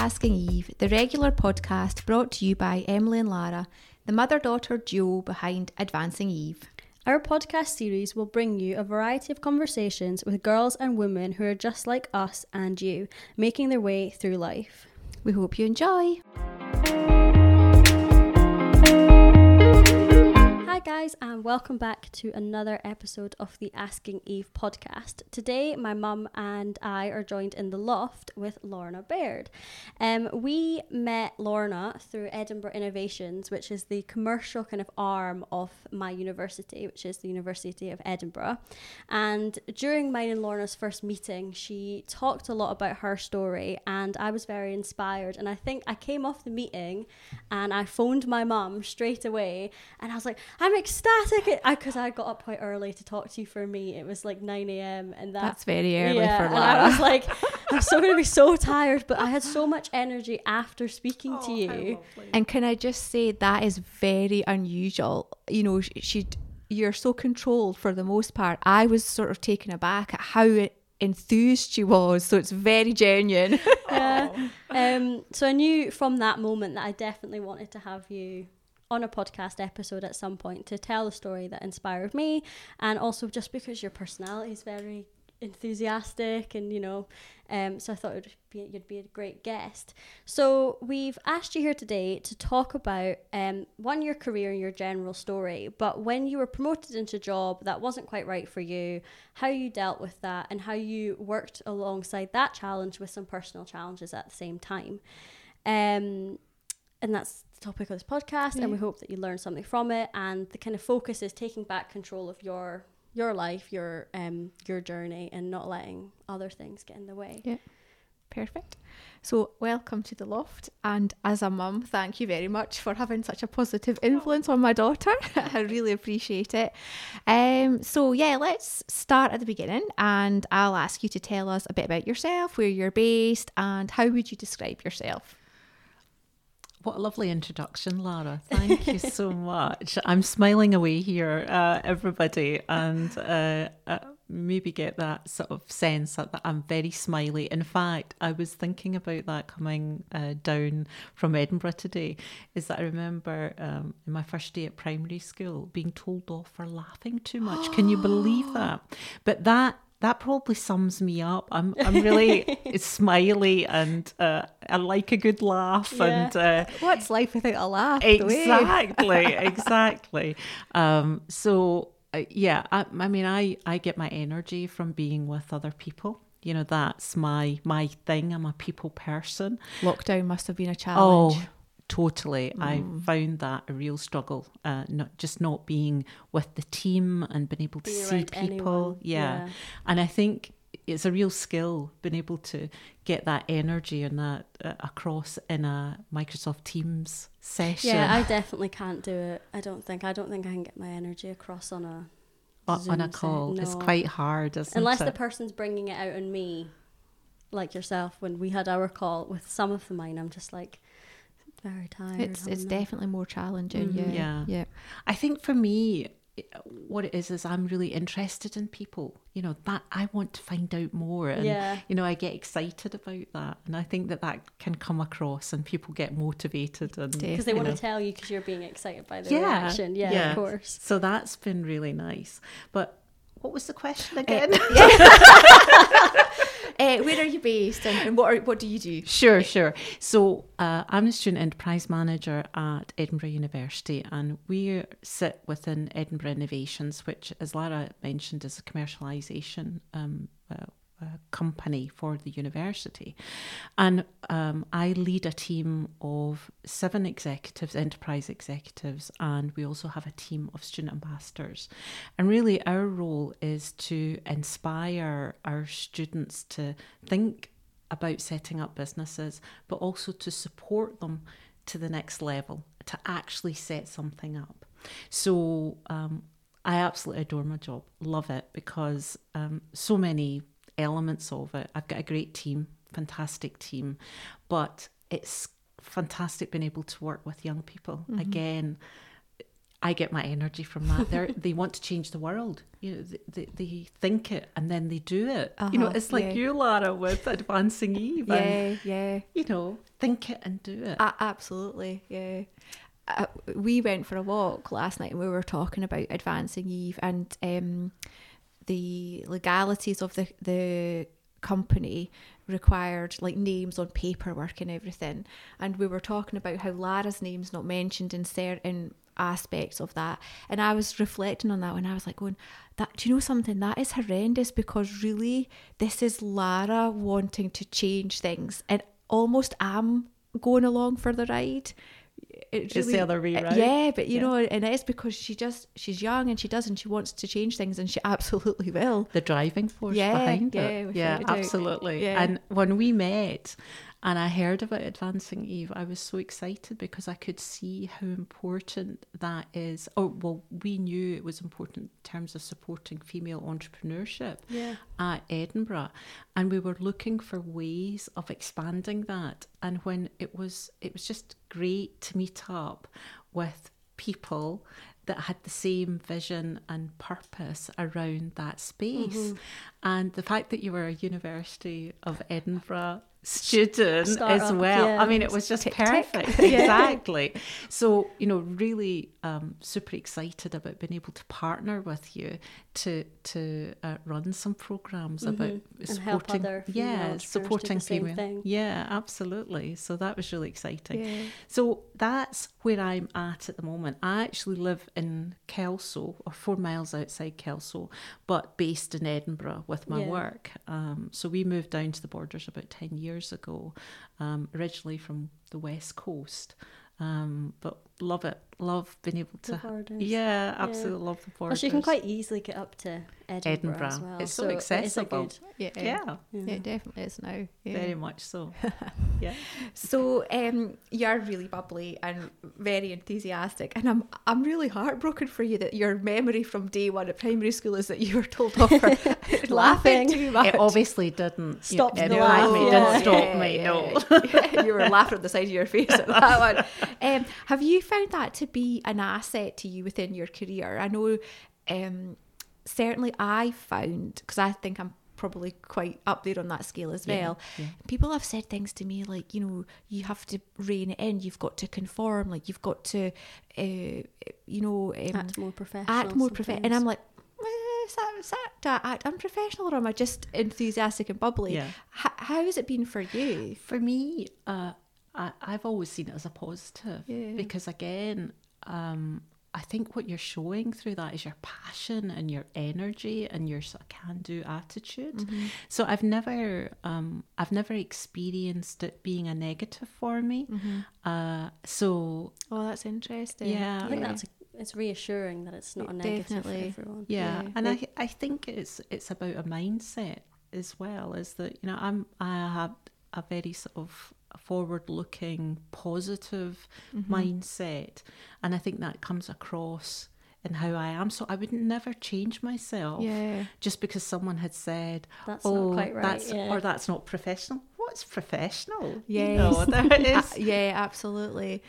Asking Eve, the regular podcast brought to you by Emily and Lara, the mother daughter duo behind Advancing Eve. Our podcast series will bring you a variety of conversations with girls and women who are just like us and you, making their way through life. We hope you enjoy. Guys, and welcome back to another episode of the Asking Eve podcast. Today, my mum and I are joined in the loft with Lorna Baird. Um, we met Lorna through Edinburgh Innovations, which is the commercial kind of arm of my university, which is the University of Edinburgh. And during mine and Lorna's first meeting, she talked a lot about her story, and I was very inspired. And I think I came off the meeting and I phoned my mum straight away, and I was like, I'm I'm ecstatic because I, I, got up quite early to talk to you for me. It was like 9 a.m. and that, that's very early yeah, for Lara. And I was like, I'm so going to be so tired, but I had so much energy after speaking oh, to you. And can I just say that is very unusual. You know, she, you're so controlled for the most part. I was sort of taken aback at how enthused she was so it's very genuine yeah um so i knew from that moment that i definitely wanted to have you on a podcast episode at some point to tell the story that inspired me and also just because your personality is very enthusiastic and you know um, so I thought it'd be, you'd be a great guest. So we've asked you here today to talk about um, one your career and your general story, but when you were promoted into a job that wasn't quite right for you, how you dealt with that and how you worked alongside that challenge with some personal challenges at the same time. Um, and that's topic of this podcast yeah. and we hope that you learn something from it and the kind of focus is taking back control of your your life your um your journey and not letting other things get in the way. Yeah. Perfect. So welcome to the loft and as a mum thank you very much for having such a positive influence on my daughter. I really appreciate it. Um so yeah let's start at the beginning and i'll ask you to tell us a bit about yourself where you're based and how would you describe yourself what a lovely introduction, Lara. Thank you so much. I'm smiling away here, uh, everybody, and uh, uh, maybe get that sort of sense that I'm very smiley. In fact, I was thinking about that coming uh, down from Edinburgh today. Is that I remember um, in my first day at primary school being told off for laughing too much. Can you believe that? But that that probably sums me up. I'm I'm really smiley and uh, I like a good laugh. Yeah. And uh, what's life without a laugh? Exactly, exactly. Um, so uh, yeah, I, I mean, I I get my energy from being with other people you know that's my my thing i'm a people person lockdown must have been a challenge oh totally mm. i found that a real struggle uh, not just not being with the team and being able to see people yeah. yeah. and i think it's a real skill being able to get that energy and that uh, across in a microsoft teams session yeah i definitely can't do it i don't think i don't think i can get my energy across on a Zoom on a call no. it's quite hard unless it? the person's bringing it out on me like yourself when we had our call with some of the mine i'm just like very tired. It's it's definitely more challenging. Mm-hmm. Yeah. yeah, yeah. I think for me, what it is is I'm really interested in people. You know that I want to find out more, and yeah. you know I get excited about that, and I think that that can come across, and people get motivated, and because they want know. to tell you because you're being excited by the yeah, reaction. Yeah, yeah, of course. So that's been really nice. But what was the question uh, again? Uh, uh, where are you based and, and what, are, what do you do? Sure, sure. So uh, I'm a student enterprise manager at Edinburgh University and we sit within Edinburgh Innovations, which, as Lara mentioned, is a commercialisation um, company for the university. And um, I lead a team of seven executives, enterprise executives, and we also have a team of student ambassadors. And really, our role is to inspire our students to think about setting up businesses, but also to support them to the next level, to actually set something up. So, um, I absolutely adore my job, love it because um, so many elements of it. I've got a great team, fantastic team, but it's fantastic being able to work with young people. Mm-hmm. Again, I get my energy from that. They they want to change the world. You know, they, they, think it and then they do it. You know, Uh-huh, it's like yeah. you, Lara, with advancing Eve. And, Yeah, yeah. you know, think it and do it. A- absolutely, yeah. Uh, we went for a walk last night and we were talking about advancing Eve and um, the legalities of the the company required like names on paperwork and everything. And we were talking about how Lara's name's not mentioned in certain aspects of that. And I was reflecting on that when I was like going, that do you know something? That is horrendous because really this is Lara wanting to change things and almost am going along for the ride. It It's the other way uh. Yeah, but you Yeah. know, and it's because she just she's young and she does and she wants to change things and she absolutely will. the driving force Yeah, behind yeah, it. Yeah, absolutely. Yeah. And when we met and I heard about Advancing Eve, I was so excited because I could see how important that is. Oh, well, we knew it was important in terms of supporting female entrepreneurship Yeah. at Edinburgh, and we were looking for ways of expanding that. And when it was, it was just great to meet up with people that had the same vision and purpose around that space. Mm-hmm. And the fact that you were a University of Edinburgh student as Startup, well. yeah. I mean, it was just Tick, tick. perfect. Exactly. So, you know, really um, super excited about being able to partner with you to to uh, run some programs about Mm-hmm. Help supporting, yeah, supporting female. thing. Yeah, absolutely. So that was really exciting. Yeah. So that's where I'm at at the moment. I actually live in Kelso, or four miles outside Kelso, but based in Edinburgh with my Yeah. work. Um, so we moved down to the borders about 10 years ago, um, originally from the west coast. Um, but love it. Love being able to. borders. Yeah, absolutely love the Well, borders. she can quite easily get up to Edinburgh, Edinburgh. as well. It's so it is a accessible. good- Yeah. Yeah, Yeah, it definitely is now. Yeah. very much so. yeah. So um, you're really bubbly and very enthusiastic, and I'm I'm really heartbroken for you that your memory from day one at primary school is that you were told off for laughing Laughing. too much. It obviously didn't Stopped you the know, laugh, me, yeah. didn't stop Yeah, me. yeah, No. you were laughing at the side of your face at that one. Um, have you found that to be an asset to you within your career? I know, um, certainly I found because I think I'm probably quite up there on that scale as well. yeah. People have said things to me like, you know, you have to rein it in. You've got to conform. Like you've got to, uh, you know, um, act more professional. act more professional. And. I'm like, eh, is that, is that, do I act unprofessional or am I just enthusiastic and bubbly? Yeah. H- how has it been for you? For me, uh, I, I've always seen it as a positive Yeah. because, again, um, I think what you're showing through that is your passion and your energy and your sort of can-do attitude. Mm-hmm. So I've never, um, I've never experienced it being a negative for me. Uh, so Oh, that's interesting. Yeah. I think that's a, it's reassuring that it's not a negative Definitely. for everyone. yeah, Yeah. and I I think it's it's about a mindset as well. Is that you know I'm I have a very sort of forward looking positive Mm-hmm. mindset and I think that comes across in how I am. So I would never change myself Yeah. just because someone had said, That's "Oh, not quite right. that's yeah. or that's not professional." What's professional? Yeah. You know, there is. yeah, absolutely.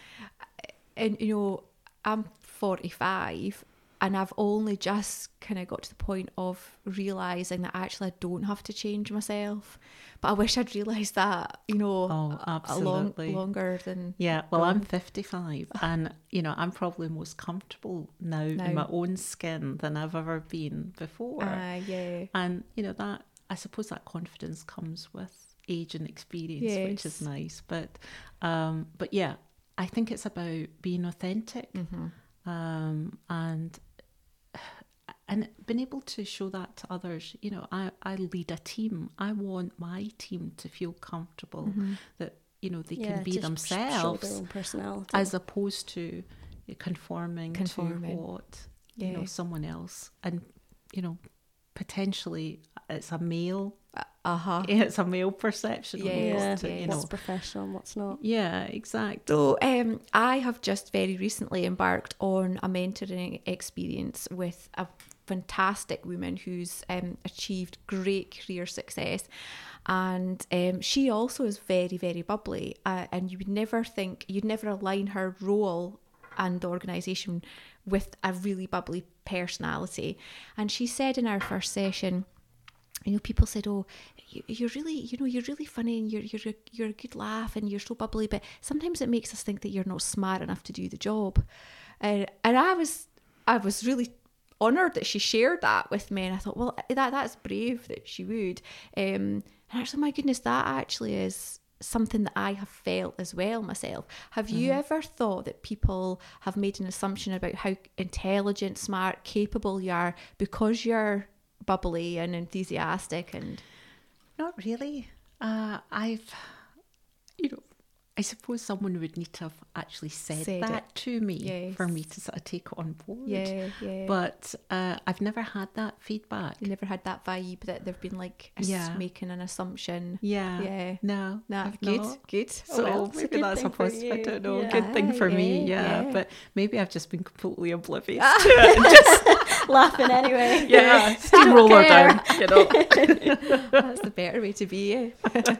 And you know, I'm 45 and I've only just kind of got to the point of realizing that actually I don't have to change myself. But I wish I'd realized that, you know, Oh, a- a long, absolutely. longer than Yeah, well, I'm 55, and you know, I'm probably most comfortable now, Now. in my own skin than I've ever been before. uh, yeah. and you know that I suppose that confidence comes with age and experience, which is nice. But, um, but yeah, I think it's about being authentic, Mm-hmm. um, and and being able to show that to others. You know, I I lead a team. I want my team to feel comfortable Mm-hmm. that you know they Yeah, can be themselves personality. as opposed to conforming, Conforming. to what you know someone else and you know potentially it's a male Uh huh. yeah it's a male perception Yeah, yeah, you know what's professional and what's not. yeah exactly So, um, I have just very recently embarked on a mentoring experience with a fantastic woman who's um, achieved great career success. And um, she also is very, very bubbly. Uh, and you would never think, you'd never align her role and the organisation with a really bubbly personality. And she said in our first session, you know, people said, "Oh, you, you're really, you know, you're really funny and you're you're a, you're a good laugh and you're so bubbly." But sometimes it makes us think that you're not smart enough to do the job. Uh, and I was, I was really honoured that she shared that with me, and I thought, well, that that's brave that she would. Um, and actually, my goodness, that actually is something that I have felt as well myself. Have you Mm-hmm. ever thought that people have made an assumption about how intelligent, smart, capable you are because you're bubbly and enthusiastic and Not really. Uh, I've, you know, I suppose someone would need to have actually said, Said that it. to me for me to sort of take it on board. yeah, yeah. But uh, I've never had that feedback. you never had that vibe that they've been like Yeah. making an assumption. Yeah. Yeah. No. I've good, not. good. So oh, well, a maybe that's a positive. I don't know. Yeah. Good thing for me. Yeah, But maybe I've just been completely oblivious to it. just Laughing anyway. yeah, steamroller care. down. You know. That's the better way to be. eh?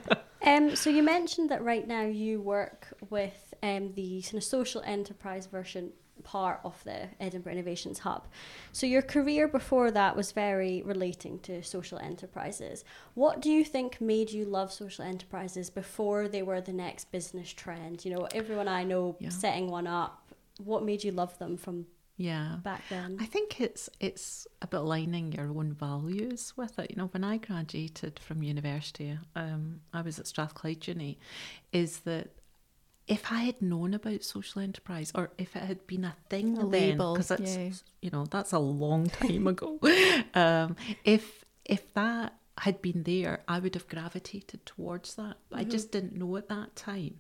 Um, so you mentioned that right now you work with um, the kind of social enterprise version part of the Edinburgh Innovations Hub. So your career before that was very relating to social enterprises. What do you think made you love social enterprises before they were the next business trend? You know, everyone I know Yeah. setting one up. What made you love them from Yeah. back then? I think it's it's about aligning your own values with it. You know, when I graduated from university, um, I was at Strathclyde Uni, is that if I had known about social enterprise or if it had been a thing A then, because it's yeah. you know that's a long time ago. um, if if that had been there, I would have gravitated towards that. But I mm-hmm. just didn't know at that time.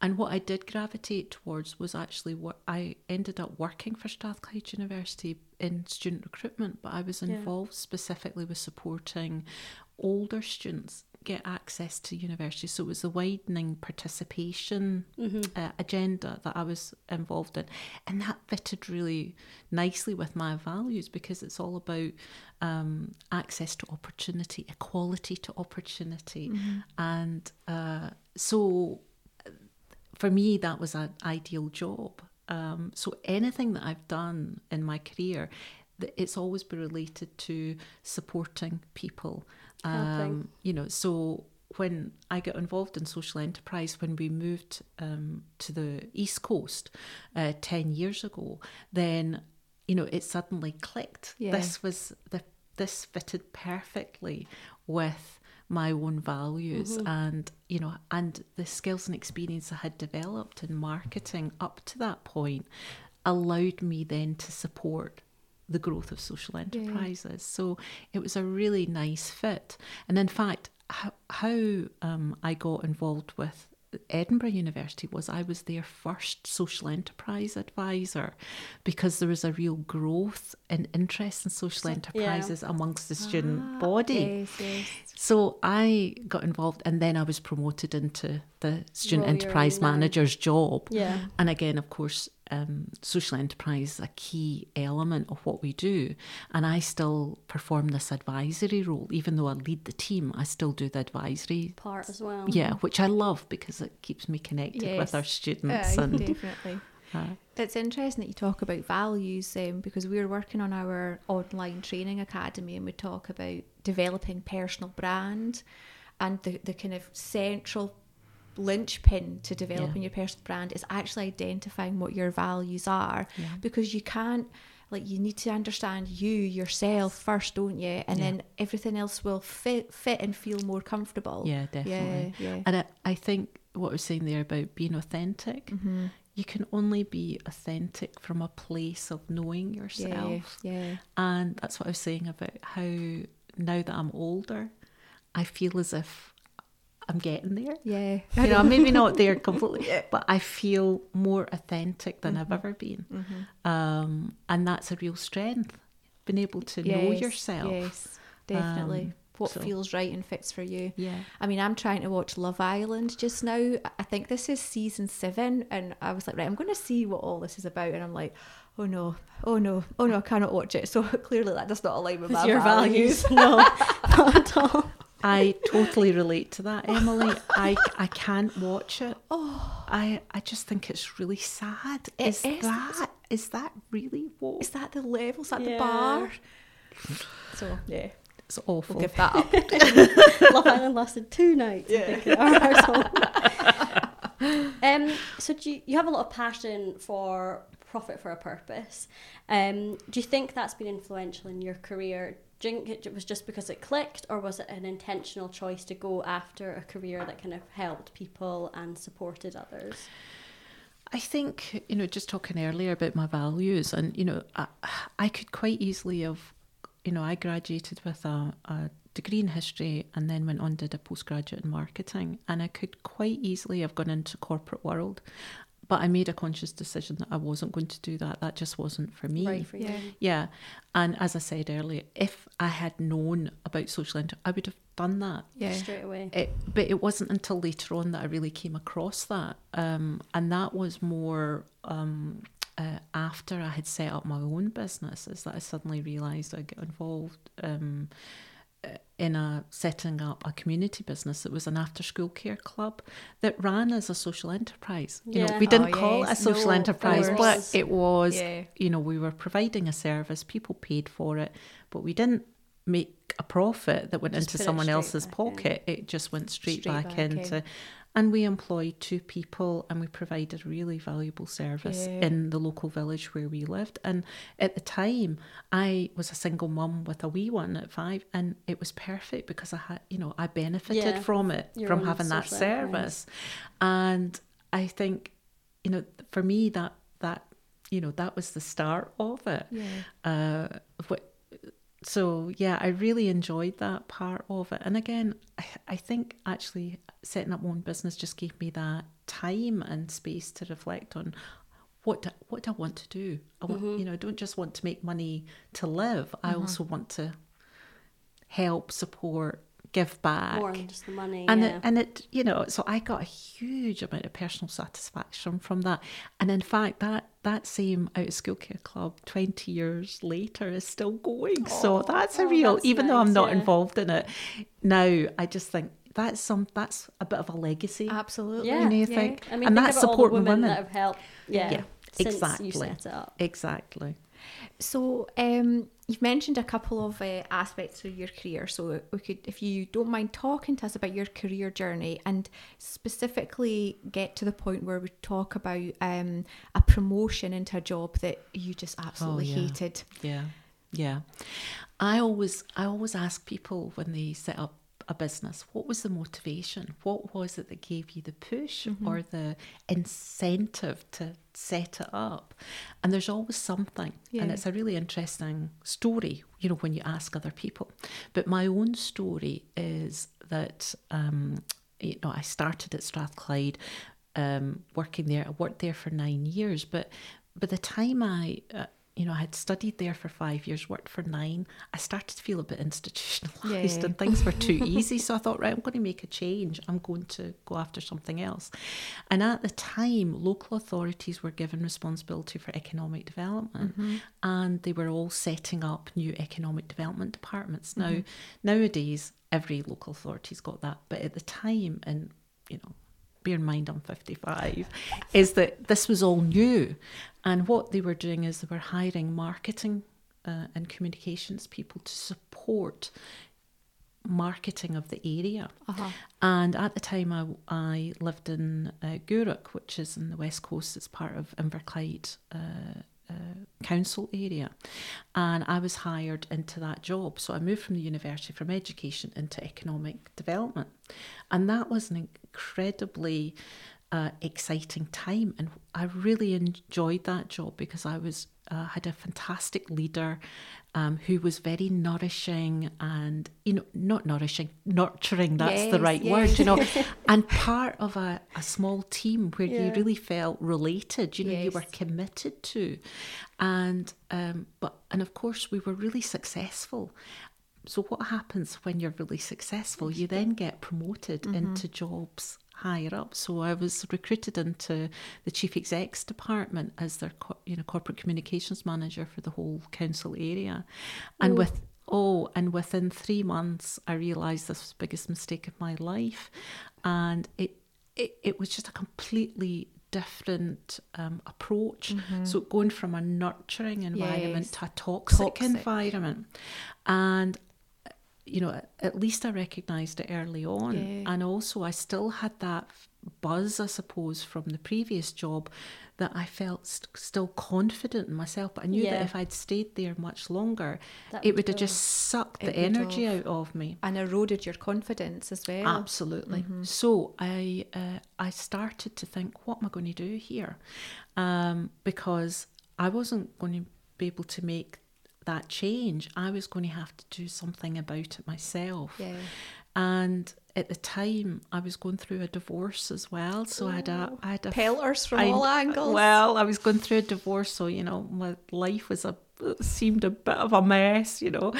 And what I did gravitate towards was actually what I ended up working for Strathclyde University in student recruitment, but I was Yeah. involved specifically with supporting older students get access to university. So it was the widening participation uh, agenda that I was involved in. And that fitted really nicely with my values because it's all about um, access to opportunity, equality to opportunity. And uh, so for me, that was an ideal job. Um, so anything that I've done in my career, it's always been related to supporting people. Um, you know, so when I got involved in social enterprise, when we moved um, to the East Coast uh, 10 years ago, then, you know, it suddenly clicked. Yeah. This was the, this fitted perfectly with my own values and you know and the skills and experience I had developed in marketing up to that point allowed me then to support the growth of social enterprises so it was a really nice fit and in fact how, how um, I got involved with Edinburgh University was I was their first social enterprise advisor because there was a real growth in interest in social enterprises amongst the student body. Yes, yes. So I got involved and then I was promoted into the student enterprise manager's job. Yeah. And again, of course, um, social enterprise is a key element of what we do. And I still perform this advisory role. Even though I lead the team, I still do the advisory. Part as well. Yeah, which I love because it keeps me connected with our students. And definitely. uh, It's interesting that you talk about values um, because we're working on our online training academy and we talk about developing personal brand and the, the kind of central linchpin to developing your personal brand is actually identifying what your values are Yeah. because you can't like you need to understand you yourself first don't you and Yeah. then everything else will fit fit and feel more comfortable yeah, definitely. yeah yeah And I, I think what I was saying there about being authentic, Mm-hmm. you can only be authentic from a place of knowing yeah yourself. yeah And that's what I was saying about how now that I'm older, I feel as if I'm getting there. yeah You know, maybe not there completely, but I feel more authentic than Mm-hmm. I've ever been. Um, and that's a real strength, being able to know yourself. Yes, definitely. Um, what so- feels right and fits for you. Yeah. I mean, I'm trying to watch Love Island just now. I think this is season seven, and I was like, right, I'm going to see what all this is about, and I'm like, oh no, oh no, oh no, I cannot watch it. So clearly that does not align with my Your values. values. no, not at all. I totally relate to that, Emily. I I can't watch it. Oh, I I just think it's really sad. It is is. that is that really what? Is that the levels at the Yeah. bar? So yeah, It's awful. we'll give that up. Love Island lasted two nights. I think, in our household. um, so do you, you have a lot of passion for profit for a purpose. Um, do you think that's been influential in your career? Think it was just because it clicked, or was it an intentional choice to go after a career that kind of helped people and supported others? I think, you know, just talking earlier about my values, and, you know, I, I could quite easily have, you know, I graduated with a, a degree in history and then went on did a postgraduate in marketing, and I could quite easily have gone into corporate world. But I made a conscious decision that I wasn't going to do that. That just wasn't for me. Right for you. Yeah. Yeah. And as I said earlier, if I had known about social enterprise, I would have done that. Yeah. Straight away. It, but it wasn't until later on that I really came across that. Um, and that was more um, uh, after I had set up my own business, is that I suddenly realised I got involved um, in a setting up a community business that was an after school care club that ran as a social enterprise. You know, we didn't Oh, call it a social No, enterprise, but it was Yeah. you know, we were providing a service, people paid for it, but we didn't make a profit that went Just into someone else's back in. pocket. It just went straight, Straight back, back into. in. And we employed two people and we provided really valuable service Yeah. in the local village where we lived. And at the time, I was a single mum with a wee one at five, and it was perfect because I had, you know, I benefited Yeah, from it, your from having that service. And I think, you know, for me, that, that, you know, that was the start of it. Yeah. Uh, so yeah, I really enjoyed that part of it. And again, I, I think actually setting up my own business just gave me that time and space to reflect on what do, what do I want to do. I want, Mm-hmm. you know, I don't just want to make money to live. I also want to help, support, give back More than just the money. and yeah. it, and it you know so i got a huge amount of personal satisfaction from that and in fact that that same out of school care club 20 years later is still going so that's a oh, real that's even though i'm not yeah. involved in it now i just think that's some that's a bit of a legacy Absolutely. Yeah. you know you yeah. think I mean, and think that's about all the supporting women, women that have helped. Yeah, Yeah, exactly. you set it up. exactly So, um, you've mentioned a couple of uh, aspects of your career. So, we could, if you don't mind talking to us about your career journey and specifically get to the point where we talk about um, a promotion into a job that you just absolutely yeah. hated. Yeah, yeah. I always I always ask people when they set up a business, what was the motivation? What was it that gave you the push or the incentive to set it up? And there's always something, and it's a really interesting story. You know, when you ask other people. But my own story is that um, you know I started at Strathclyde. Um, working there, I worked there for nine years, but by the time I uh, you know, I had studied there for five years, worked for nine. I started to feel a bit institutionalized Yeah. and things were too easy. So I thought, right, I'm going to make a change. I'm going to go after something else. And at the time, local authorities were given responsibility for economic development mm-hmm. and they were all setting up new economic development departments. Now, mm-hmm. nowadays, every local authority's got that. But at the time, and, you know, bear in mind I'm 55, is that this was all new. And what they were doing is they were hiring marketing uh, and communications people to support marketing of the area. Uh-huh. And at the time, I, I lived in uh, Gourock, which is in the west coast. It's part of Inverclyde uh, uh, council area. And I was hired into that job. So I moved from the university from education into economic development. And that was an incredibly uh, exciting time. And I really enjoyed that job because I was uh, had a fantastic leader um, who was very nourishing and you know not nourishing nurturing that's the right yes. word you know and part of a, a small team where you really felt related you know you were committed to. And um, but and of course we were really successful so what happens when you're really successful you then get promoted into jobs higher up so i was recruited into the chief execs department as their co- you know corporate communications manager for the whole council area and Ooh. with oh, and within three months, I realised this was the biggest mistake of my life, and it it, it was just a completely different um, approach. So going from a nurturing environment Yes. to a toxic, Toxic. environment, and you know, at least I recognised it early on, Yeah. and also I still had that buzz, I suppose, from the previous job that I felt st- still confident in myself. But I knew Yeah. that if I'd stayed there much longer, That it would have just sucked the energy have. out of me. And eroded your confidence as well. Absolutely. Mm-hmm. So I uh, I started to think, what am I going to do here? Um, because I wasn't going to be able to make that change. I was going to have to do something about it myself. Yeah. And at the time, I was going through a divorce as well. So I had a, I had a Pelters from I- all angles. Well, I was going through a divorce, so you know, my life was a seemed a bit of a mess, you know,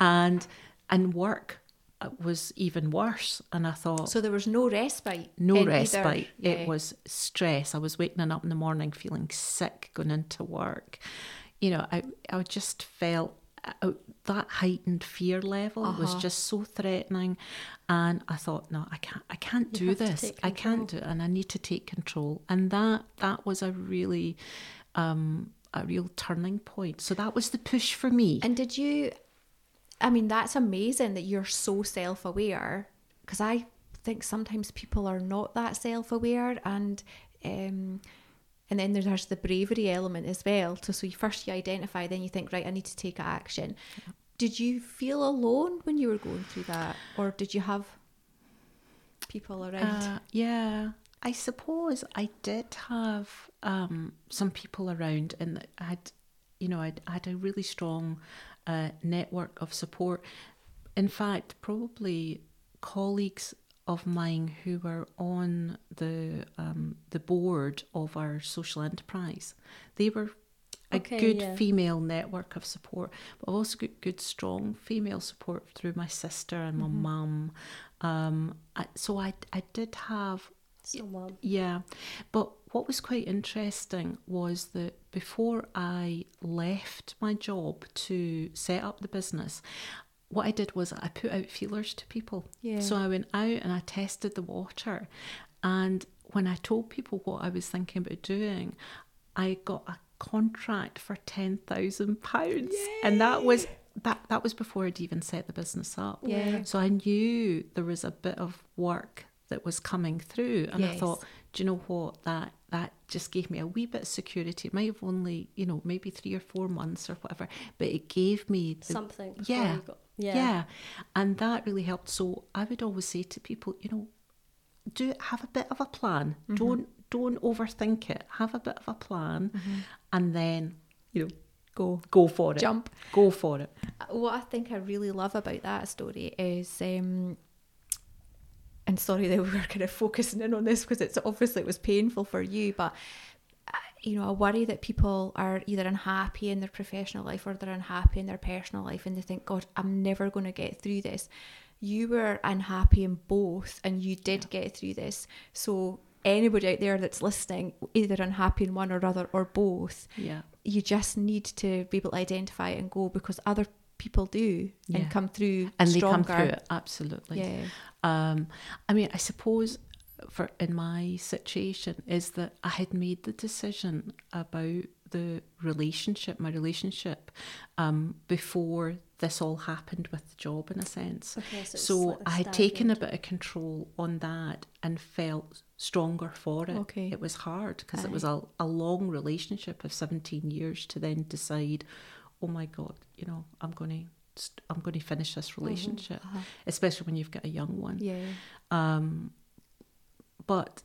and and work uh, was even worse. And I thought, So there was no respite. no respite. yeah. It was stress. I was waking up in the morning feeling sick, going into work. You know, I I just felt uh, that heightened fear level was Uh-huh. just so threatening, and I thought, no, I can't, I can't You do this. I can't do it, and I need to take control. And that that was a really, um, a real turning point. So that was the push for me. And did you? I mean, that's amazing that you're so self-aware. Because I think sometimes people are not that self-aware, and um, and then there's the bravery element as well. So, so you first you identify, then you think, right, I need to take action. Did you feel alone when you were going through that, or did you have people around? Uh, yeah, I suppose I did have um, some people around, and I had, you know, I'd, I had a really strong uh, network of support. In fact, probably colleagues of mine who were on the um, the board of our social enterprise, they were a Okay, good yeah. female network of support, but I've also got good, strong female support through my sister and my mum. Um, I, so I, I did have, Someone. yeah. But what was quite interesting was that before I left my job to set up the business, what I did was I put out feelers to people. Yeah. So I went out and I tested the water. And when I told people what I was thinking about doing, I got a contract for ten thousand pounds, and that was that that was before I'd even set the business up. Yeah. So I knew there was a bit of work that was coming through, and I thought, do you know what that that just gave me a wee bit of security. It might have only you know maybe three or four months or whatever, but it gave me the, Something. yeah, yeah. yeah, and that really helped. So I would always say to people, you know, do have a bit of a plan. Mm-hmm. Don't don't overthink it. Have a bit of a plan, and then you know Go. go for it. Jump. Go for it. what I think I really love about that story is, um, and sorry that we were kind of focusing in on this because it's obviously it was painful for you, but uh, you know, I worry that people are either unhappy in their professional life or they're unhappy in their personal life, and they think, God, I'm never going to get through this. You were unhappy in both, and you did get through this. So anybody out there that's listening, either unhappy in one or other or both, Yeah. you just need to be able to identify it and go because other people do Yeah. and come through And stronger. they come through it absolutely. Yeah. Um, I mean, I suppose for in my situation is that I had made the decision about the relationship, my relationship, um, before this all happened with the job, in a sense. Okay, so, So slightly I had taken a bit of control on that and felt stronger for it. Okay. It was hard because it was a, a long relationship of 17 years to then decide, oh my God, you know, I'm going to I'm going to finish this relationship, especially when you've got a young one. Yeah. Um, but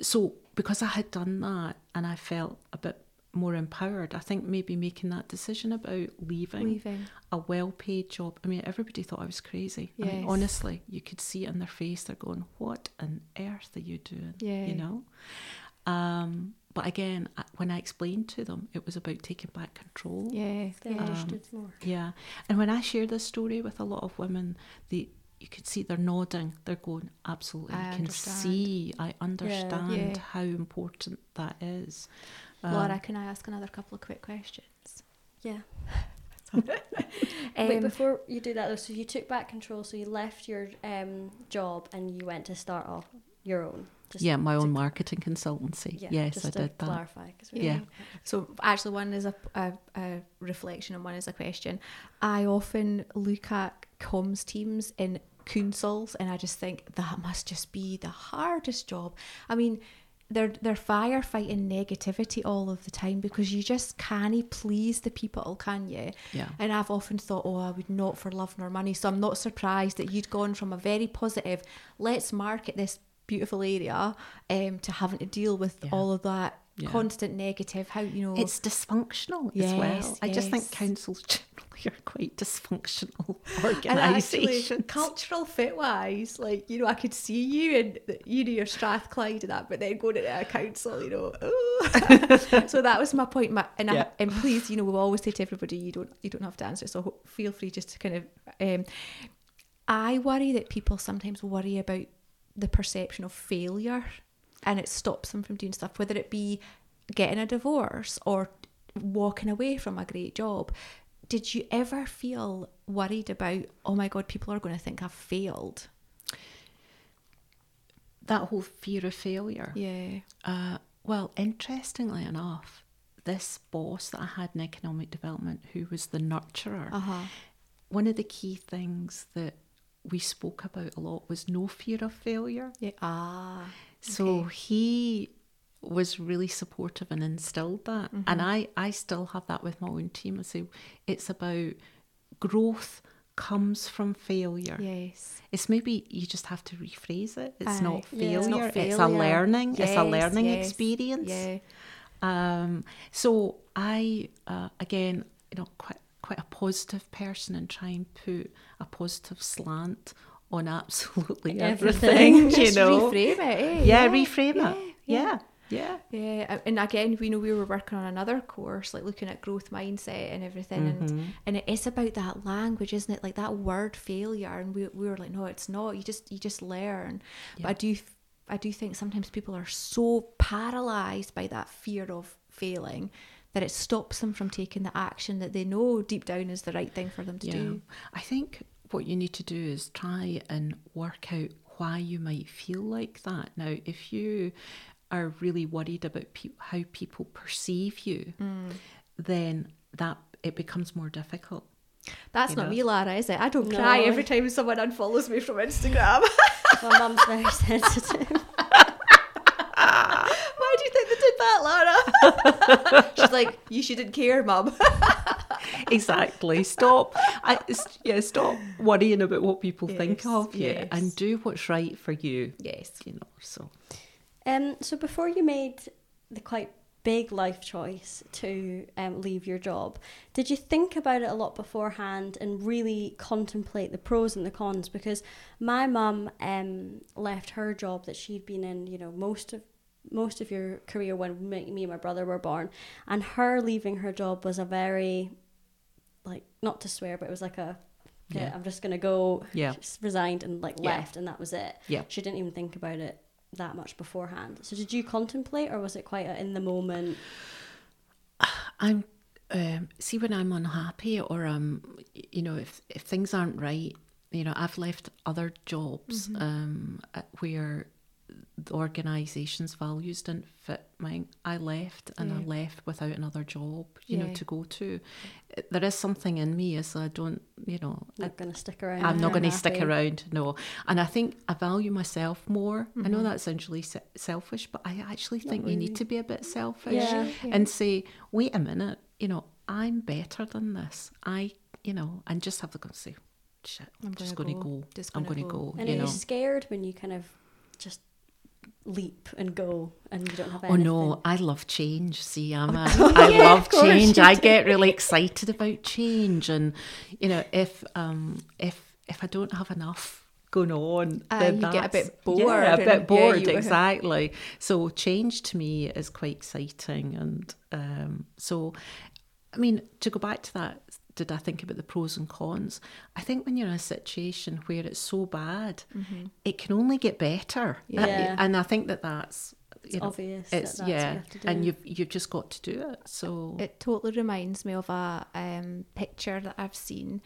so because I had done that and I felt a bit more empowered, I think maybe making that decision about leaving, Leaving. a well-paid job. I mean, everybody thought I was crazy. I mean, honestly, you could see it in their face. They're going, "What on earth are you doing?" Yeah. You know. Um, but again, when I explained to them, it was about taking back control. Yeah. They yeah. understood more. Yeah, and when I share this story with a lot of women, they you could see they're nodding. They're going, absolutely. I I can understand. see. I understand Yeah. how important that is. Um, Laura, can I ask another couple of quick questions? Yeah. Wait, Um, before you do that though, so you took back control, so you left your um, job and you went to start off your own. Just yeah, my to- own marketing consultancy. Yeah, yes, just I to did that. clarify. 'cause we Yeah. don't- So actually, one is a, a, a reflection and one is a question. I often look at comms teams in councils and I just think that must just be the hardest job. I mean, they're they're firefighting negativity all of the time because you just can't please the people, can you? Yeah. And I've often thought, oh, I would not for love nor money. So I'm not surprised that you'd gone from a very positive, let's market this beautiful area, um, to having to deal with Yeah. all of that Yeah. constant negative. How you know It's dysfunctional as Yes, well. I just think councils generally are quite dysfunctional and actually organisations. cultural fit wise, like you know, I could see you in the- you know your Strathclyde and that, but then going to a council, you know. ooh. so that was my point. My, and, Yeah. I, and please, you know, we'll always say to everybody, you don't you don't have to answer. So feel free just to kind of. Um, I worry that people sometimes worry about the perception of failure, and it stops them from doing stuff, whether it be getting a divorce or walking away from a great job. Did you ever feel worried about, oh my God, people are going to think I've failed? that whole fear of failure. Yeah. Uh, well, interestingly enough, this boss that I had in economic development, who was the nurturer, Uh huh. one of the key things that we spoke about a lot was no fear of failure. Yeah. Ah. So okay. he was really supportive and instilled that. Mm-hmm. And I, I still have that with my own team. I say it's about growth comes from failure. Yes. It's maybe you just have to rephrase it. It's Aye. not Yeah. failure. It's not It's a failure. learning. it's a learning yes, experience. Yeah. Um, so I uh, again, you know, quite quite a positive person and try and put a positive slant on absolutely Everything. everything. you know, reframe it. Eh? yeah, reframe yeah, it. Yeah, yeah. Yeah, and again, we know we were working on another course, like looking at growth mindset and everything, Mm-hmm. and and it is about that language, isn't it? Like that word failure, and we, we were like, no, it's not. You just you just learn. But I do I do think sometimes people are so paralyzed by that fear of failing that it stops them from taking the action that they know deep down is the right thing for them to Yeah. do. I think what you need to do is try and work out why you might feel like that. Now, if you are really worried about pe- how people perceive you, Mm. then that it becomes more difficult. That's You not know? me, Lara, is it? I don't cry every time someone unfollows me from Instagram. My mum's very sensitive. Why do you think they did that, Lara? She's like, you shouldn't care, mum. exactly. Stop. I, yeah, stop worrying about what people think Yes, of you yes. and do what's right for you. yes. You know. So Um, so before you made the quite big life choice to um, leave your job, did you think about it a lot beforehand and really contemplate the pros and the cons? Because my mum um, left her job that she'd been in, you know, most of most of your career when me, me and my brother were born, and her leaving her job was a very not to swear, but it was like a yeah, Yeah. I'm just gonna go. Yeah. Resigned and like Yeah. left, and that was it. Yeah. She didn't even think about it that much beforehand. So did you contemplate, or was it quite a in the moment? I'm um, see when I'm unhappy or I'm you know if if things aren't right, you know I've left other jobs Mm-hmm. um, uh, where the organisation's values didn't fit mine. I left and I left without another job, you Yeah. know, to go to. There is something in me as I don't, you know, I Not gonna stick around. I'm not going to stick around, no. And I think I value myself more. I Mm-hmm. know that sounds really se- selfish, but I actually think you need to be a bit selfish Yeah. and say, wait a minute, you know, I'm better than this. I, you know, and just have the say, shit, I'm, I'm just going to go. go. Just I'm going to go. go. And you are know. you scared when you kind of just leap and go and you don't have Oh no, I love change. See, I'm a, Oh, I yeah, love change. I get really excited about change, and you know, if um if if I don't have enough going on, Aye, then you get a bit bored Yeah, a bit bored. you- exactly. So change to me is quite exciting, and um, so I mean, to go back to that, did I think about the pros and cons? I think when you're in a situation where it's so bad, it can only get better. Yeah. and I think that that's you know, obvious that it's you yeah, do. and you've you've just got to do it. So It totally reminds me of a um, picture that I've seen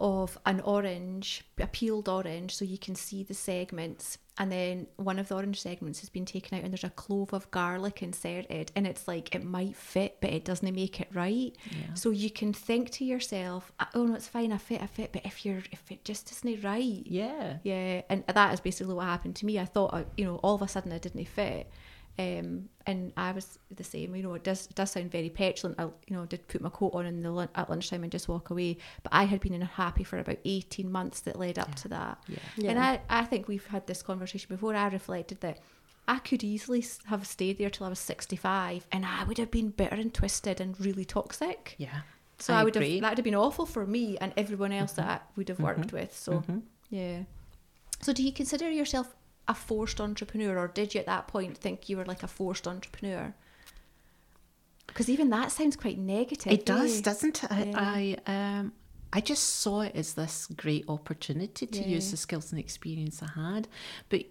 of an orange, a peeled orange, so you can see the segments. And then one of the orange segments has been taken out, and there's a clove of garlic inserted. And it's like it might fit, but it doesn't make it right. Yeah. So you can think to yourself, "Oh no, it's fine. I fit, I fit." But if you're, if it just isn't right, yeah, yeah, and that is basically what happened to me. I thought, uh, you know, all of a sudden I didn't fit, um, and I was the same. You know, it does it does sound very petulant. I, you know, did put my coat on in the lun- at lunchtime and just walk away. But I had been unhappy for about eighteen months that led up to that. yeah, yeah. And I, I think we've had this conversation before. I reflected that I could easily have stayed there till I was sixty five, and I would have been bitter and twisted and really toxic. yeah. So I, would agree. have that would have been awful for me and everyone else that I would have worked Mhm. with. So Mhm. yeah. So do you consider yourself a forced entrepreneur or did you at that point think you were like a forced entrepreneur? Because even that sounds quite negative. It does, eh? doesn't it? Yeah. I, I um I just saw it as this great opportunity to use the skills and experience I had. But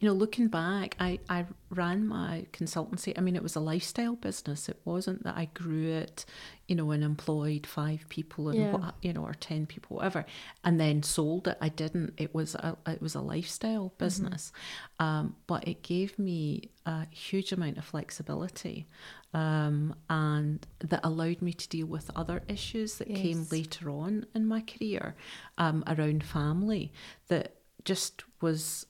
you know, looking back, I, I ran my consultancy. I mean, it was a lifestyle business. It wasn't that I grew it, you know, and employed five people and Yeah. what, you know, or ten people, whatever, and then sold it. I didn't. It was a it was a lifestyle business, um, but it gave me a huge amount of flexibility, um, and that allowed me to deal with other issues that came later on in my career, um, around family. That just was,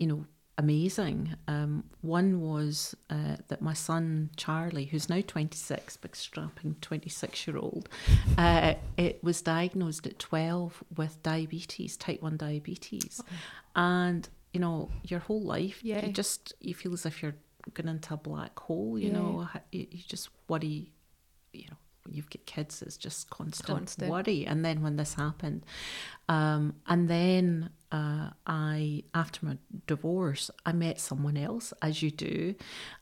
you know, amazing. Um, one was uh, that my son Charlie, who's now 26, big strapping 26 year old, uh, it was diagnosed at 12 with diabetes, type 1 diabetes. And, you know, your whole life, Yeah. you just, you feel as if you're going into a black hole, you Yeah. know, you, you just worry, you know, you've got kids, it's just constant, Constant. worry. And then when this happened, um, and then uh, I, after my divorce, I met someone else, as you do,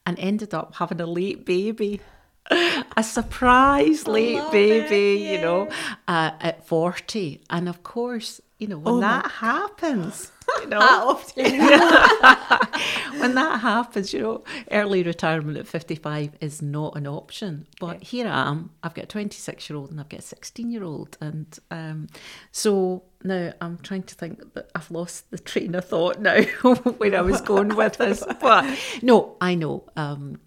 and ended up having a late baby. A surprise late baby, it, you know, uh, at 40. And of course, you know, when Oh that happens, you know, often. when that happens, you know, early retirement at 55 is not an option. But here I am, I've got a 26 year old and I've got a 16 year old. And um, so now I'm trying to think that I've lost the train of thought now where I was going with this. But no, I know um,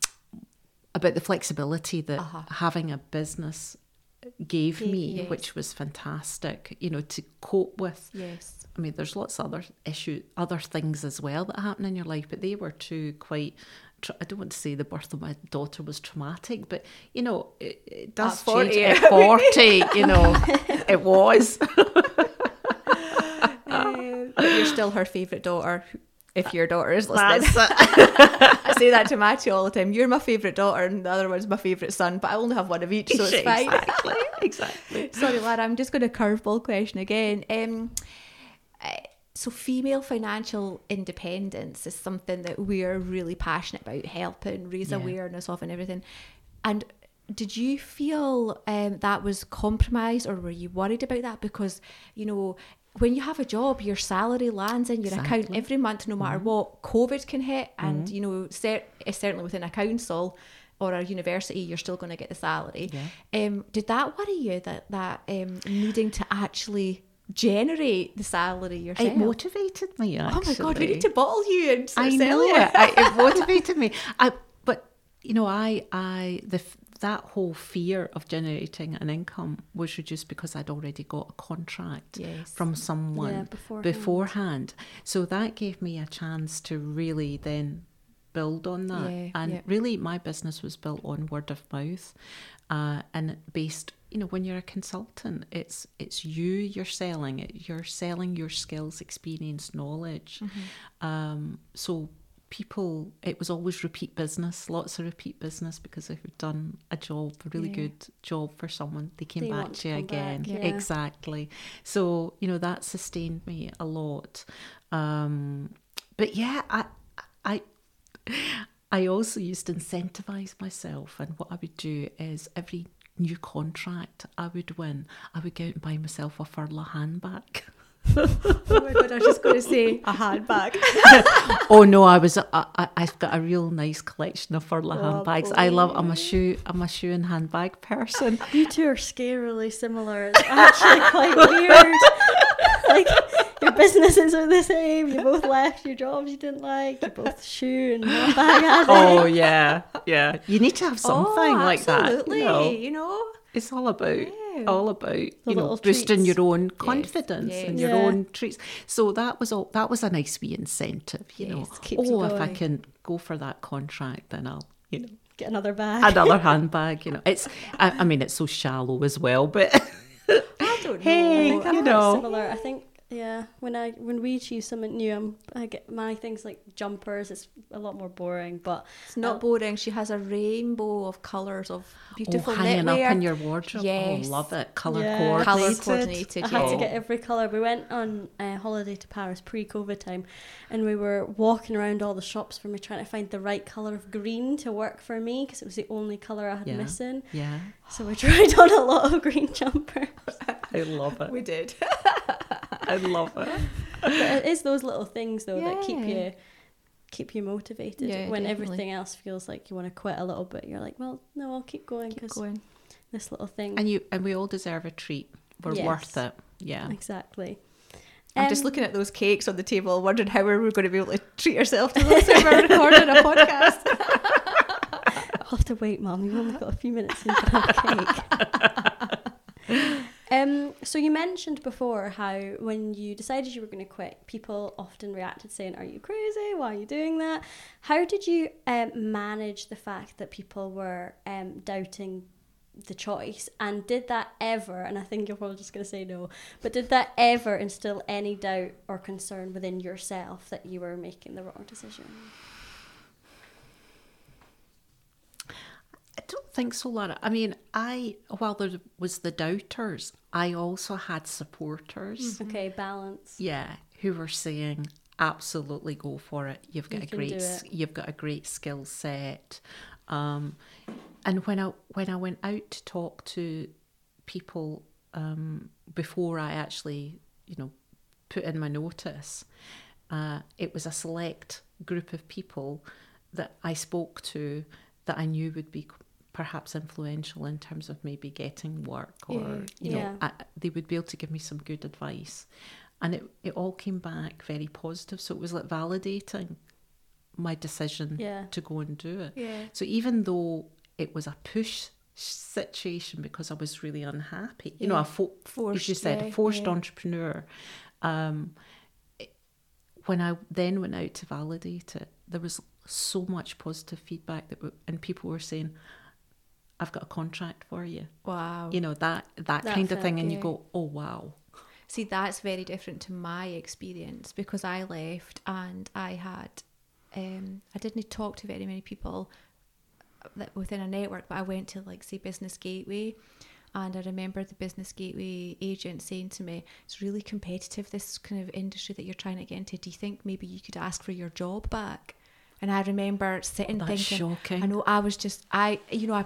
about the flexibility that Uh-huh. having a business gave me, yes. which was fantastic, you know, to cope with yes. I mean, there's lots of other issue, other things as well that happen in your life, but they were two quite. Tra- I don't want to say the birth of my daughter was traumatic, but you know, it, it does At 40, change. At forty, you know, it was. Um, but you're still her favourite daughter. If your daughter is listening, I say that to Matthew all the time. You're my favourite daughter, and the other one's my favourite son. But I only have one of each, so it's fine. exactly, exactly. Sorry, Lara, I'm just going to curveball question again. Um, uh, so, female financial independence is something that we're really passionate about helping, raise Yeah. awareness of, and everything. And did you feel um, that was compromised, or were you worried about that? Because you know, when you have a job, your salary lands in your account every month, no matter what. COVID can hit, and you know, cer- eh, certainly within a council or a university, you're still going to get the salary. Yeah. Um, did that worry you that that um, needing to actually generate the salary yourself? It motivated me. oh my god, we need to bottle you and I know it. I, it motivated me. I, but you know, I, I, the that whole fear of generating an income was reduced because I'd already got a contract Yes. from someone Yeah, beforehand. beforehand. So that gave me a chance to really then build on that. Yeah, and yeah. really, my business was built on word of mouth, uh, and based. You know, when you're a consultant, it's it's you you're selling it. You're selling your skills, experience, knowledge. Mm-hmm. Um, so people, it was always repeat business, lots of repeat business because if you've done a job, a really Yeah. good job for someone, they came They back to you again. back, yeah. Exactly. So you know that sustained me a lot. Um, but yeah, I, I, I also used to incentivize myself, and what I would do is every new contract I would win, I would go out and buy myself a Furla handbag. oh my god, I was just going to say a handbag. oh no, I was. I, I, I've got a real nice collection of furla Oh, handbags. I love. I'm a shoe. I'm a shoe and handbag person. You two are scarily similar. It's actually quite weird. like your businesses are the same. You both left your jobs you didn't like. You both shoe and addicts. oh yeah, yeah. You need to have oh, something oh, like that. absolutely, You know? you know. It's all about Yeah. all about you know boosting treats. your own confidence yes. and your Yeah. own treats. So that was all. That was a nice wee incentive. You know, Yes, you oh, if I can go for that contract, then I'll you know Get another bag. another handbag. You know, it's. I, I mean, it's so shallow as well, but don't Hey, know. you know. similar. I think yeah. When I when we choose something new, I'm, I get my things like jumpers. It's a lot more boring, but It's not um, boring. She has a rainbow of colours of beautiful oh, hanging knitwear. up in your wardrobe. Oh, yes. Oh, love it. Color Yeah. coordinated. Colour coordinated. I had to get every colour. We went on a holiday to Paris pre-COVID time, and we were walking around all the shops for me trying to find the right colour of green to work for me because it was the only colour I had Yeah. missing. Yeah, So we tried on a lot of green jumpers. I love it. We did. I love it. but it is those little things though that keep you keep you motivated Yeah, when definitely. everything else feels like you want to quit a little bit. You're like, well, no, I'll keep going Keep because going. this little thing. And you and we all deserve a treat. We're Yes. worth it. Yeah. exactly. I'm just Um, looking at those cakes on the table, wondering how we're going to be able to treat ourselves to those when we're recording a podcast. I'll have to wait, Mum. You've only got a few minutes and you can have cake. Um, so you mentioned before how when you decided you were going to quit, people often reacted saying, "Are you crazy? Why are you doing that?" How did you um, manage the fact that people were um, doubting the choice? And did that ever? And I think you're probably just going to say no, but did that ever instill any doubt or concern within yourself that you were making the wrong decision? I don't think so, Laura. I mean, I while there was the doubters, I also had supporters. Okay, balance. Yeah, who were saying absolutely go for it. You've got You a great do s- it. you've got a great skill set. Um, and when I when I went out to talk to people um, before I actually, you know, put in my notice, uh, it was a select group of people that I spoke to that I knew would be perhaps influential in terms of maybe getting work or Yeah. you know Yeah. I, they would be able to give me some good advice and it, it all came back very positive so it was like validating my decision Yeah. to go and do it Yeah. so even though it was a push situation because I was really unhappy, you know, a fo- as you Forced, said, a forced entrepreneur. Um, it- when I then went out to validate it, there was so much positive feedback that, w- and people were saying, "I've got a contract for you," Wow. you know that that, That kind of thing, felt- and you go, "Oh wow." See, that's very different to my experience because I left and I had, um, I didn't talk to very many people that within a network, but I went to like say Business Gateway, and I remember the Business Gateway agent saying to me, "It's really competitive this kind of industry that you're trying to get into. Do you think maybe you could ask for your job back?" And I remember sitting That's thinking, shocking. I know I was just I, you know, I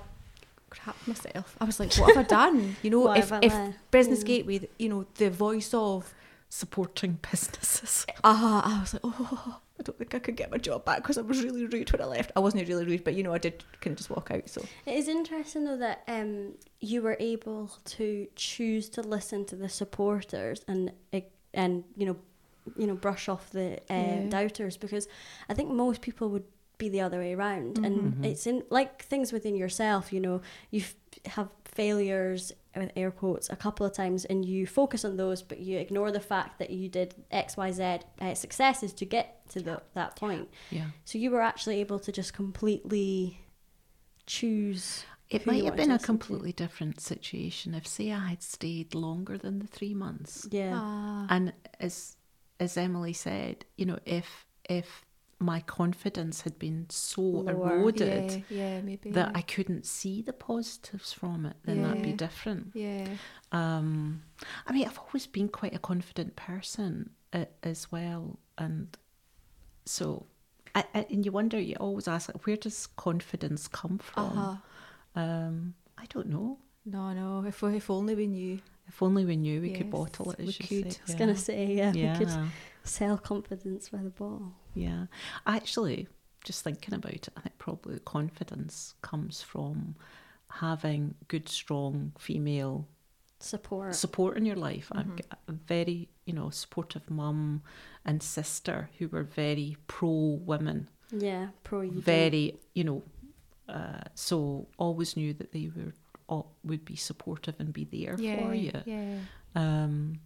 crapped myself. I was like, what have I done? You know, if if? Business Yeah. Gateway, you know, the voice of Supporting businesses. ah, I was like, oh, I don't think I could get my job back because I was really rude when I left. I wasn't really rude, but you know, I did kind of just walk out. So It is interesting though that um, you were able to choose to listen to the supporters and and you know you know brush off the uh, Yeah. doubters because I think most people would be the other way around and Mhm. it's in like things within yourself you know you f- have failures with air quotes a couple of times and you focus on those but you ignore the fact that you did xyz uh, successes to get to the, that point Yeah. so you were actually able to just completely choose It might have been a listen to. completely different situation if, say, I had stayed longer than the three months. Yeah. ah, And as as Emily said, you know, if if my confidence had been so Lower. eroded yeah, yeah, maybe that I couldn't see the positives from it, then that'd be different. yeah, Um, I mean, I've always been quite a confident person uh, as well, and so. I, I, and you wonder, you always ask, like, where does confidence come from? uh huh. Um, I don't know. No, no. If if only we knew. If only we knew we could bottle it. As we could. say. I was gonna say yeah, yeah. we could sell confidence by the ball. Yeah. Actually, just thinking about it, I think probably confidence comes from having good, strong female Support. support in your life. I've Mhm. got a very, you know, supportive mum and sister who were very pro women, yeah, pro you. very, you know, uh, so always knew that they were all, would be supportive and be there yeah, for you. yeah. Um,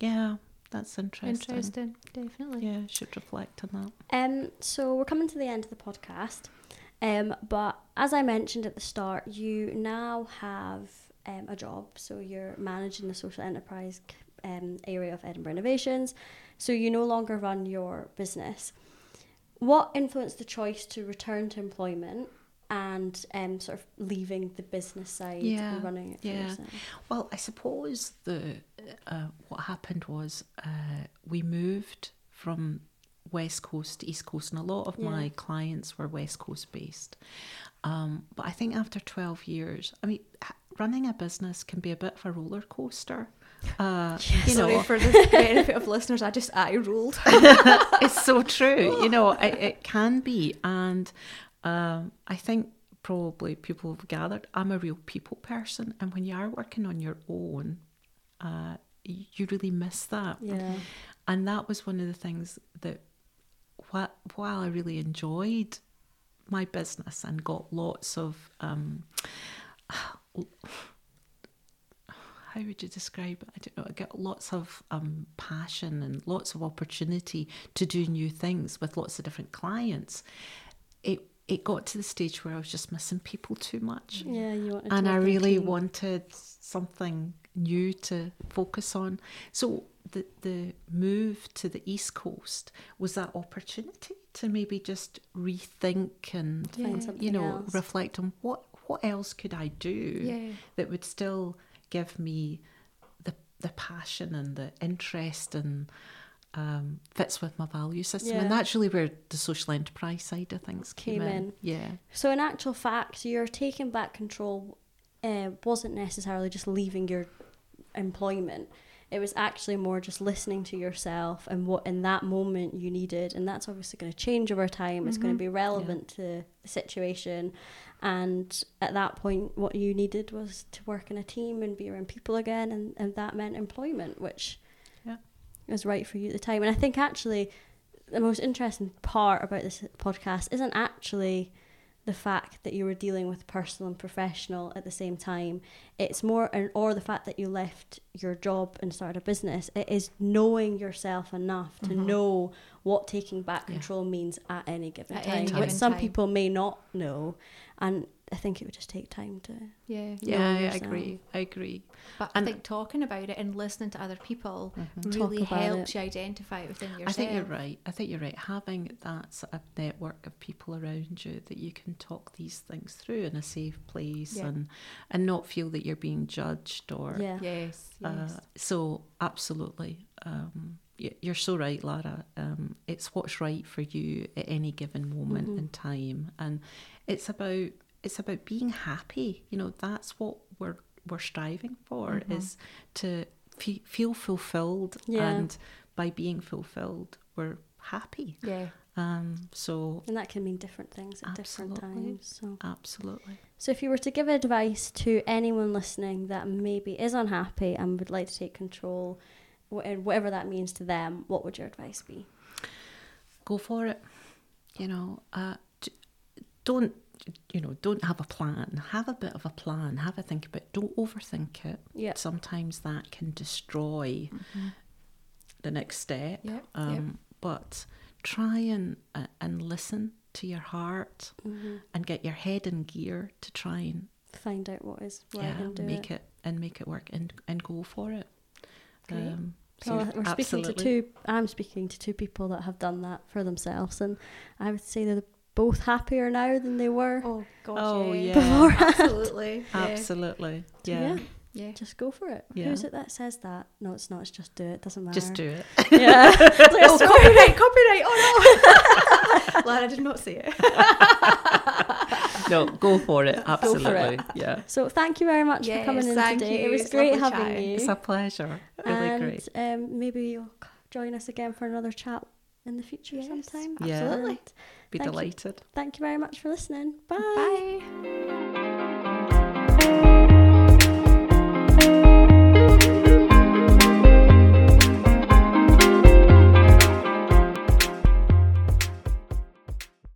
yeah, that's interesting. Interesting, definitely. Yeah, should reflect on that. Um, so we're coming to the end of the podcast. Um, but as I mentioned at the start, you now have um, a job. So you're managing the social enterprise um, area of Edinburgh Innovations. So you no longer run your business. What influenced the choice to return to employment and um, sort of leaving the business side Yeah, and running it for yeah. yourself? Well, I suppose the uh, what happened was uh, we moved from West Coast to East Coast, and a lot of Yeah. my clients were West Coast based. Um, but I think after twelve years, I mean, running a business can be a bit of a roller coaster. Uh, you Sorry know, for the benefit of listeners, I just eye rolled. it's so true. You know, it, it can be, and um, I think probably people have gathered I'm a real people person, and when you are working on your own, uh, you really miss that. Yeah. And that was one of the things that, wh- while I really enjoyed my business and got lots of, um, how would you describe it? I don't know. I got lots of um, passion and lots of opportunity to do new things with lots of different clients. It it got to the stage where I was just missing people too much Yeah, you wanted to and I work in a really team. wanted something new to focus on. So the the move to the East Coast was that opportunity to maybe just rethink and Yeah. you know else. reflect on what what else could I do yeah. that would still give me the the passion and the interest and um, fits with my value system, and that's really where the social enterprise side of things came, Came in. in. Yeah, So, in actual fact, your taking back control uh, wasn't necessarily just leaving your employment. It was actually more just listening to yourself and what in that moment you needed. And that's obviously going to change over time. It's going to be relevant to the situation. And at that point, what you needed was to work in a team and be around people again. And, and that meant employment, which Yeah. Was right for you at the time. And I think actually the most interesting part about this podcast isn't actually the fact that you were dealing with personal and professional at the same time. It's more, and or the fact that you left your job and started a business. It is knowing yourself enough to Mhm. know what taking back Yeah. control means at any given At time, any which given some time. people may not know. And I think it would just take time to. Yeah. yeah, Know I agree. I agree. But And- I think talking about it and listening to other people Mhm. Really helps it. you identify it within yourself. I think you're right. I think you're right. Having that sort of network of people around you that you can talk these things through in a safe place Yeah. and and not feel that you're being judged or Yeah. Yes. Yes. uh, so absolutely. Um, you're so right, Lara. Um, it's what's right for you at any given moment Mhm. in time, and it's about it's about being happy. You know, that's what we're we're striving for Mhm. is to fe- feel fulfilled, Yeah. and by being fulfilled, we're happy. yeah. Um, so And that can mean different things at different times. So. absolutely. So, if you were to give advice to anyone listening that maybe is unhappy and would like to take control, whatever that means to them, what would your advice be? go for it. You know, uh, don't you know? Don't have a plan. Have a bit of a plan. Have a think about. It. Don't overthink it. Yeah. Sometimes that can destroy the next step. Yep, Um, yep. But try and uh, and listen to your heart hmm and get your head in gear to try and Find out what is right yeah and do make it. it. and make it work and and go for it. Great. Um, So we're speaking to two. I'm speaking to two people that have done that for themselves, and I would say they're both happier now than they were. Oh god, oh, yeah. Absolutely. Yeah. Absolutely. Yeah. yeah. Yeah. Just go for it. Yeah. Who is it that says that? No, it's not. It's just do it. doesn't matter. Just do it. Yeah. it's like, oh, copyright, copyright. Oh no. Lara did not see it. no, go for it. Absolutely. For it. Yeah. So thank you very much yes, for coming in today. You. It was it's great having chatting. you. It's a pleasure. Really and, great. Um, maybe you'll join us again for another chat in the future yes. sometime. Yeah. Absolutely. Be Thank delighted. You. Thank you very much for listening. Bye. Bye.